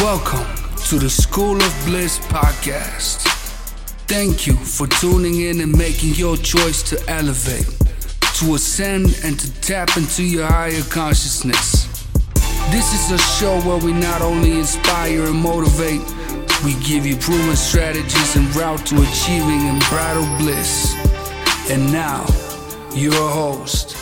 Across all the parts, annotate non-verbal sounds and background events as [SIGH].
Welcome to the School of Bliss podcast. Thank you for tuning in and making your choice to elevate, to ascend, and to tap into your higher consciousness. This is a show where we not only inspire and motivate, we give you proven strategies and route to achieving and unbridled bliss. And now, your host.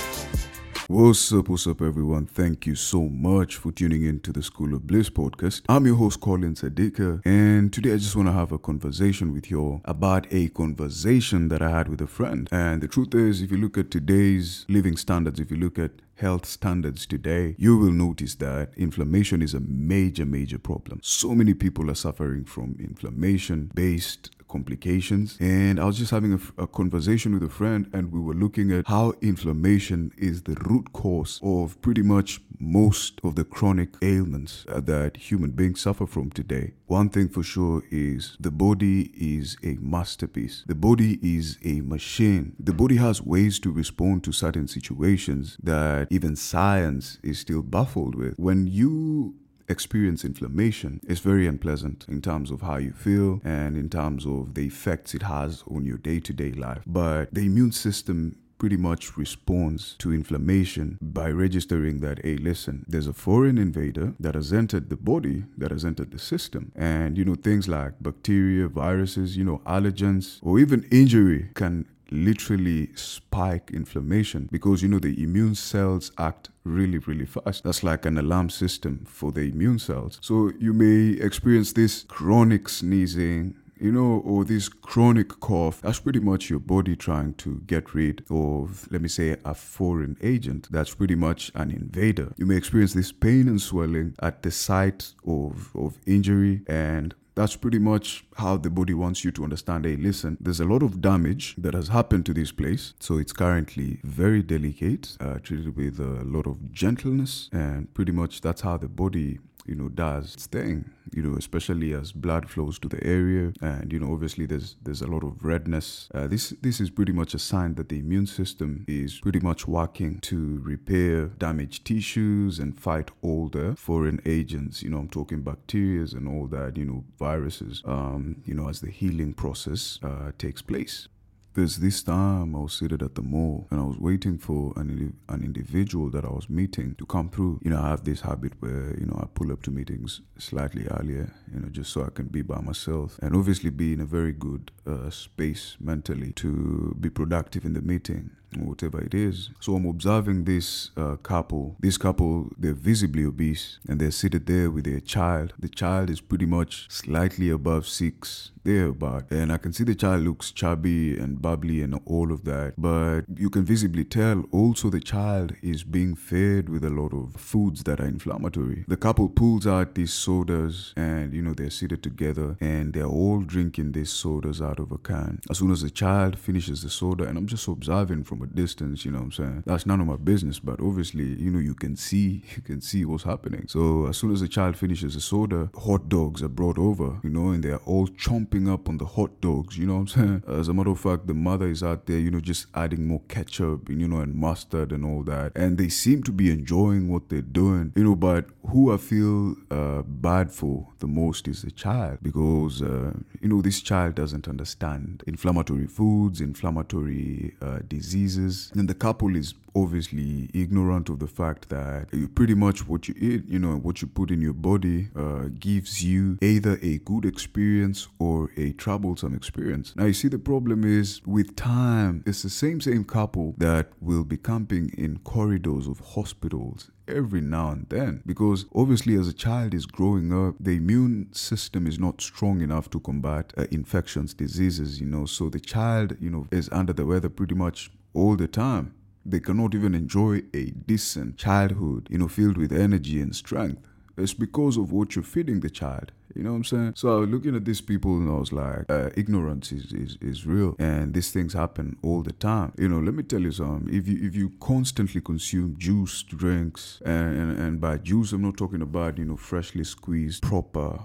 What's up, what's up, everyone? Thank you so much for tuning in to the School of Bliss podcast. I'm your host, Colin Sadika, and today I just want to have a conversation with you about a conversation that I had with a friend. And the truth is, if you look at today's living standards, if you look at health standards today, you will notice that inflammation is a major, major problem. So many people are suffering from inflammation based complications. And I was just having a, a, conversation with a friend, and we were looking at how inflammation is the root cause of pretty much most of the chronic ailments uh, that human beings suffer from today. One thing for sure is the body is a masterpiece. The body is a machine. The body has ways to respond to certain situations that even science is still baffled with. When you experience inflammation is very unpleasant in terms of how you feel and in terms of the effects it has on your day to day life. But the immune system pretty much responds to inflammation by registering that, hey, listen, there's a foreign invader that has entered the body, that has entered the system. And, you know, things like bacteria, viruses, you know, allergens, or even injury can literally spike inflammation because you know the immune cells act really really fast that's like an alarm system for the immune cells so you may experience this chronic sneezing you know, or this chronic cough, that's pretty much your body trying to get rid of, let me say, a foreign agent. That's pretty much an invader. You may experience this pain and swelling at the site of, of injury and that's pretty much how the body wants you to understand hey listen there's a lot of damage that has happened to this place. So it's currently very delicate uh, treated with a lot of gentleness and pretty much that's how the body you know does its thing you know especially as blood flows to the area. And you know obviously there's there's a lot of redness. Uh, this this is pretty much a sign that the immune system is pretty much working to repair damaged tissues and fight all the foreign agents. You know i'm talking bacteria and all that you know viruses um, you know as the healing process uh, takes place there's this time I was seated at the mall and I was waiting for an, an individual that I was meeting to come through. You know, I have this habit where, you know, I pull up to meetings slightly earlier, you know, just so I can be by myself and obviously be in a very good uh, space mentally to be productive in the meeting whatever it is. So I'm observing this uh, couple. This couple, they're visibly obese and they're seated there with their child. The child is pretty much slightly above six, there about. And I can see the child looks chubby and bubbly and all of that. But you can visibly tell also the child is being fed with a lot of foods that are inflammatory. The couple pulls out these sodas and, you know, they're seated together and they're all drinking these sodas out of a can. As soon as the child finishes the soda, and I'm just observing from a distance, you know what I'm saying? That's none of my business, but obviously, you know, you can see, [LAUGHS] you can see what's happening. So as soon as the child finishes the soda, hot dogs are brought over, you know, and they're all chomping up on the hot dogs, you know what I'm saying? [LAUGHS] As a matter of fact, the mother is out there, you know, just adding more ketchup, and, you know, and mustard and all that. And they seem to be enjoying what they're doing, you know, but who I feel uh, bad for the most is the child because, uh, you know, this child doesn't understand inflammatory foods, inflammatory uh, diseases. And the couple is obviously ignorant of the fact that pretty much what you eat, you know, what you put in your body uh, gives you either a good experience or a troublesome experience. Now, you see, the problem is with time, it's the same, same couple that will be camping in corridors of hospitals every now and then because obviously as a child is growing up the immune system is not strong enough to combat uh, infections diseases you know so the child you know is under the weather pretty much all the time they cannot even enjoy a decent childhood you know filled with energy and strength it's because of what you're feeding the child you know what I'm saying? So looking at these people and I was like, uh, ignorance is, is, is real. And these things happen all the time. You know, let me tell you something. If you if you constantly consume juice, drinks, and, and, and by juice I'm not talking about, you know, freshly squeezed proper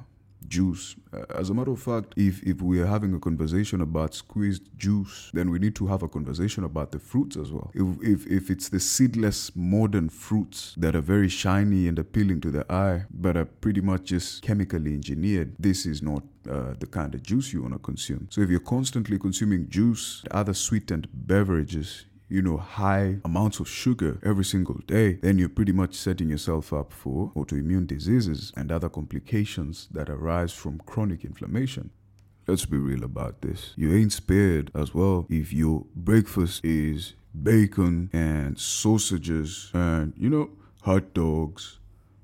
juice. Uh, as a matter of fact, if, if we are having a conversation about squeezed juice, then we need to have a conversation about the fruits as well. If, if, if it's the seedless modern fruits that are very shiny and appealing to the eye, but are pretty much just chemically engineered, this is not uh, the kind of juice you want to consume. So if you're constantly consuming juice, other sweetened beverages, you know, high amounts of sugar every single day, then you're pretty much setting yourself up for autoimmune diseases and other complications that arise from chronic inflammation. Let's be real about this. You ain't spared as well if your breakfast is bacon and sausages and, you know, hot dogs.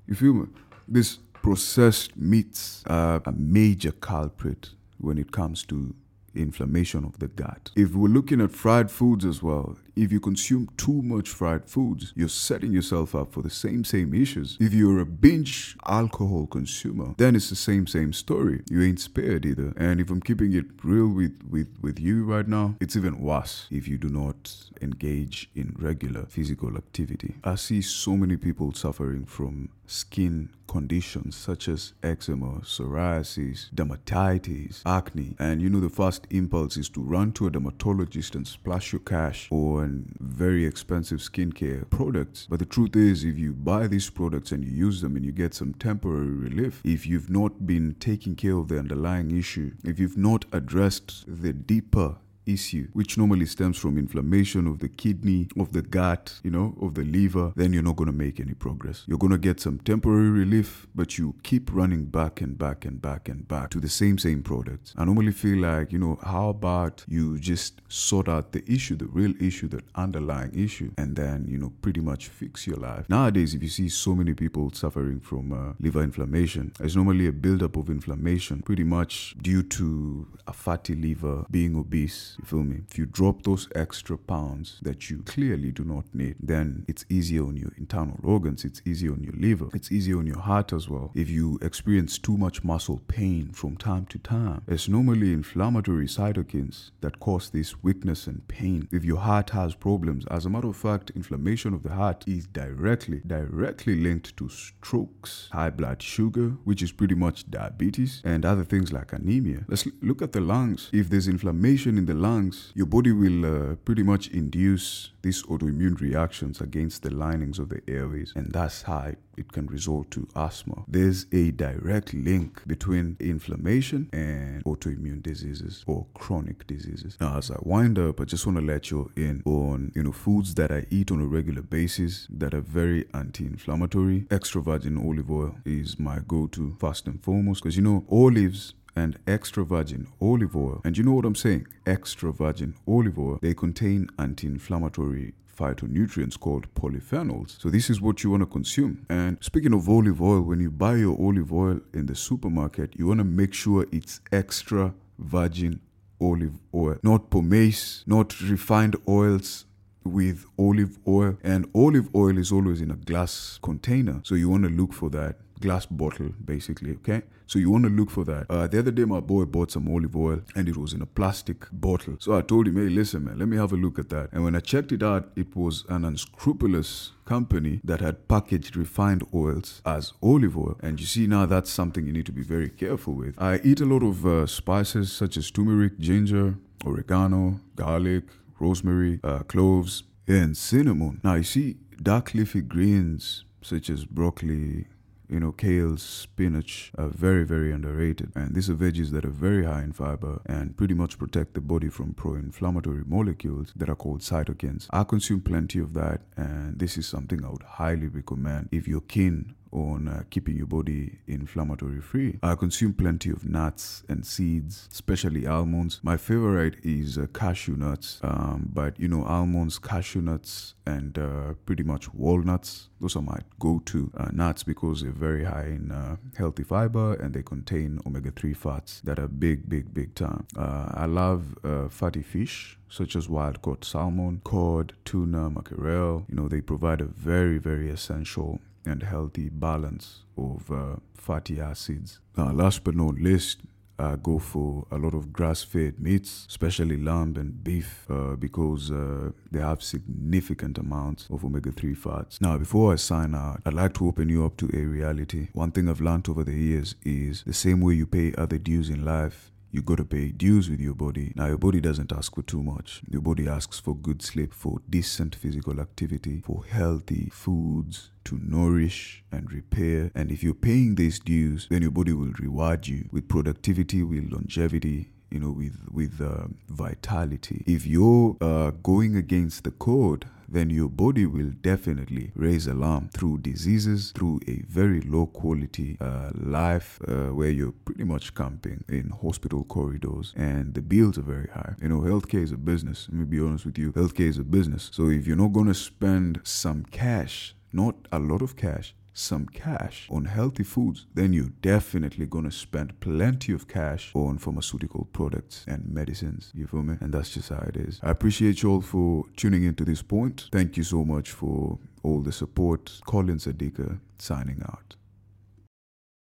You feel me? This processed meats are a major culprit when it comes to inflammation of the gut. If we're looking at fried foods as well, if you consume too much fried foods, you're setting yourself up for the same same issues. If you're a binge alcohol consumer, then it's the same same story. You ain't spared either. And if I'm keeping it real with with with you right now, it's even worse if you do not engage in regular physical activity. I see so many people suffering from skin conditions such as eczema, psoriasis, dermatitis, acne, and you know the first impulse is to run to a dermatologist and splash your cash very expensive skincare products. But the truth is, if you buy these products and you use them and you get some temporary relief, if you've not been taking care of the underlying issue, if you've not addressed the deeper issue, which normally stems from inflammation of the kidney, of the gut, you know, of the liver, then you're not going to make any progress. You're going to get some temporary relief, but you keep running back and back and back and back to the same, same products. I normally feel like, you know, how about you just sort out the issue, the real issue, the underlying issue, and then, you know, pretty much fix your life. Nowadays, if you see so many people suffering from uh, liver inflammation, it's normally a buildup of inflammation, pretty much due to a fatty liver, being obese, you feel me? If you drop those extra pounds that you clearly do not need, then it's easier on your internal organs, it's easier on your liver, it's easier on your heart as well. If you experience too much muscle pain from time to time, it's normally inflammatory cytokines that cause this weakness and pain. If your heart has problems, as a matter of fact, inflammation of the heart is directly, directly linked to strokes, high blood sugar, which is pretty much diabetes, and other things like anemia. Let's look at the lungs. If there's inflammation in the lungs, your body will uh, pretty much induce these autoimmune reactions against the linings of the airways, and that's how it can result to asthma. There's a direct link between inflammation and autoimmune diseases or chronic diseases. Now, as I wind up, I just want to let you in on you know foods that I eat on a regular basis that are very anti-inflammatory. Extra virgin olive oil is my go-to first and foremost because you know olives and extra virgin olive oil. And you know what I'm saying? Extra virgin olive oil, they contain anti inflammatory phytonutrients called polyphenols. So this is what you want to consume. And speaking of olive oil, when you buy your olive oil in the supermarket, you want to make sure it's extra virgin olive oil, not pomace, not refined oils with olive oil. And olive oil is always in a glass container. So you want to look for that glass bottle basically okay? So you want to look for that. Uh, the other day my boy bought some olive oil and it was in a plastic bottle. So i told him hey listen man let me have a look at that. And when i checked it out it was an unscrupulous company that had packaged refined oils as olive oil. And you see now that's something you need to be very careful with. I eat a lot of uh, spices such as turmeric ginger oregano garlic rosemary uh, cloves and cinnamon now you see dark leafy greens such as broccoli you know, kale, spinach are very, very underrated. And these are veggies that are very high in fiber and pretty much protect the body from pro inflammatory molecules that are called cytokines. I consume plenty of that, and this is something I would highly recommend if you're keen on uh, keeping your body inflammatory free. I consume plenty of nuts and seeds, especially almonds. My favorite is uh, cashew nuts, um, but you know, almonds, cashew nuts, and uh, pretty much walnuts. Those are my go to uh, nuts because they're very high in uh, healthy fiber and they contain omega 3 fats that are big, big, big time. Uh, I love fatty fish such as wild caught salmon, cod, tuna, mackerel. You know, they provide a very, very essential and healthy balance of uh, fatty acids. last but not least, I go for a lot of grass-fed meats, especially lamb and beef, uh, because uh, they have significant amounts of omega-3 fats. Now, before I sign out, I'd like to open you up to a reality. One thing I've learned over the years is the same way you pay other dues in life, you gotta pay dues with your body. Now, your body doesn't ask for too much. Your body asks for good sleep, for decent physical activity, for healthy foods to nourish and repair. And if you're paying these dues, then your body will reward you with productivity, with longevity, you know, with with uh, vitality. If you're uh, going against the code, then your body will definitely raise alarm through diseases, through a very low quality uh, life uh, where you're pretty much camping in hospital corridors and the bills are very high. You know, healthcare is a business. Let me be honest with you. Healthcare is a business. So if you're not going to spend some cash, not a lot of cash, some cash on healthy foods, then you're definitely gonna spend plenty of cash on pharmaceutical products and medicines. You feel me? And that's just how it is. I appreciate you all for tuning in to this point. Thank you so much for all the support. Colin Sadika signing out.